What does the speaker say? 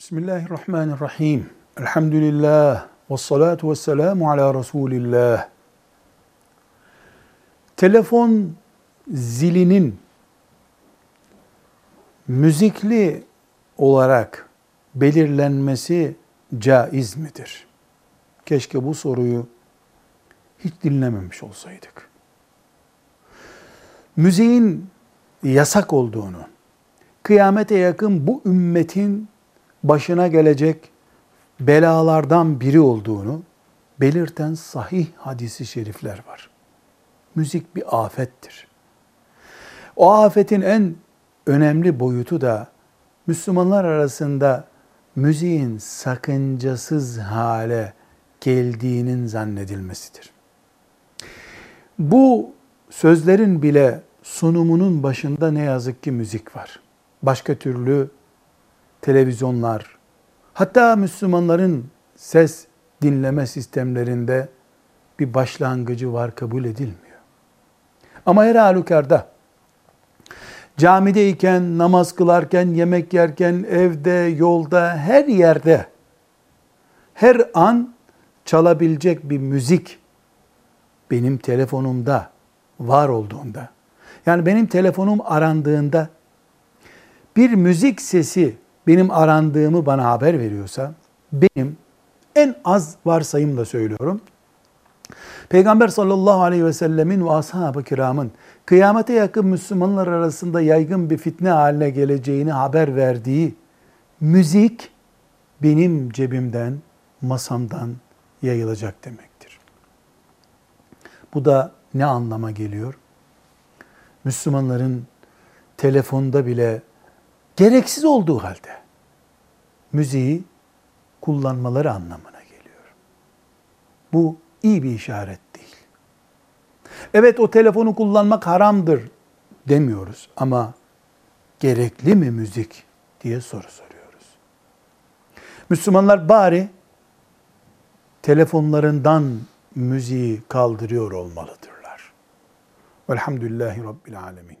Bismillahirrahmanirrahim. Elhamdülillah. Ve salatu ve selamu ala Resulillah. Telefon zilinin müzikli olarak belirlenmesi caiz midir? Keşke bu soruyu hiç dinlememiş olsaydık. Müziğin yasak olduğunu, kıyamete yakın bu ümmetin başına gelecek belalardan biri olduğunu belirten sahih hadisi şerifler var. Müzik bir afettir. O afetin en önemli boyutu da Müslümanlar arasında müziğin sakıncasız hale geldiğinin zannedilmesidir. Bu sözlerin bile sunumunun başında ne yazık ki müzik var. Başka türlü televizyonlar, hatta Müslümanların ses dinleme sistemlerinde bir başlangıcı var kabul edilmiyor. Ama her halükarda camideyken, namaz kılarken, yemek yerken, evde, yolda, her yerde her an çalabilecek bir müzik benim telefonumda var olduğunda yani benim telefonum arandığında bir müzik sesi benim arandığımı bana haber veriyorsa benim en az varsayımla söylüyorum. Peygamber sallallahu aleyhi ve sellemin ve ashab-ı kiramın kıyamete yakın Müslümanlar arasında yaygın bir fitne haline geleceğini haber verdiği müzik benim cebimden, masamdan yayılacak demektir. Bu da ne anlama geliyor? Müslümanların telefonda bile gereksiz olduğu halde müziği kullanmaları anlamına geliyor. Bu iyi bir işaret değil. Evet o telefonu kullanmak haramdır demiyoruz ama gerekli mi müzik diye soru soruyoruz. Müslümanlar bari telefonlarından müziği kaldırıyor olmalıdırlar. Velhamdülillahi Rabbil Alemin.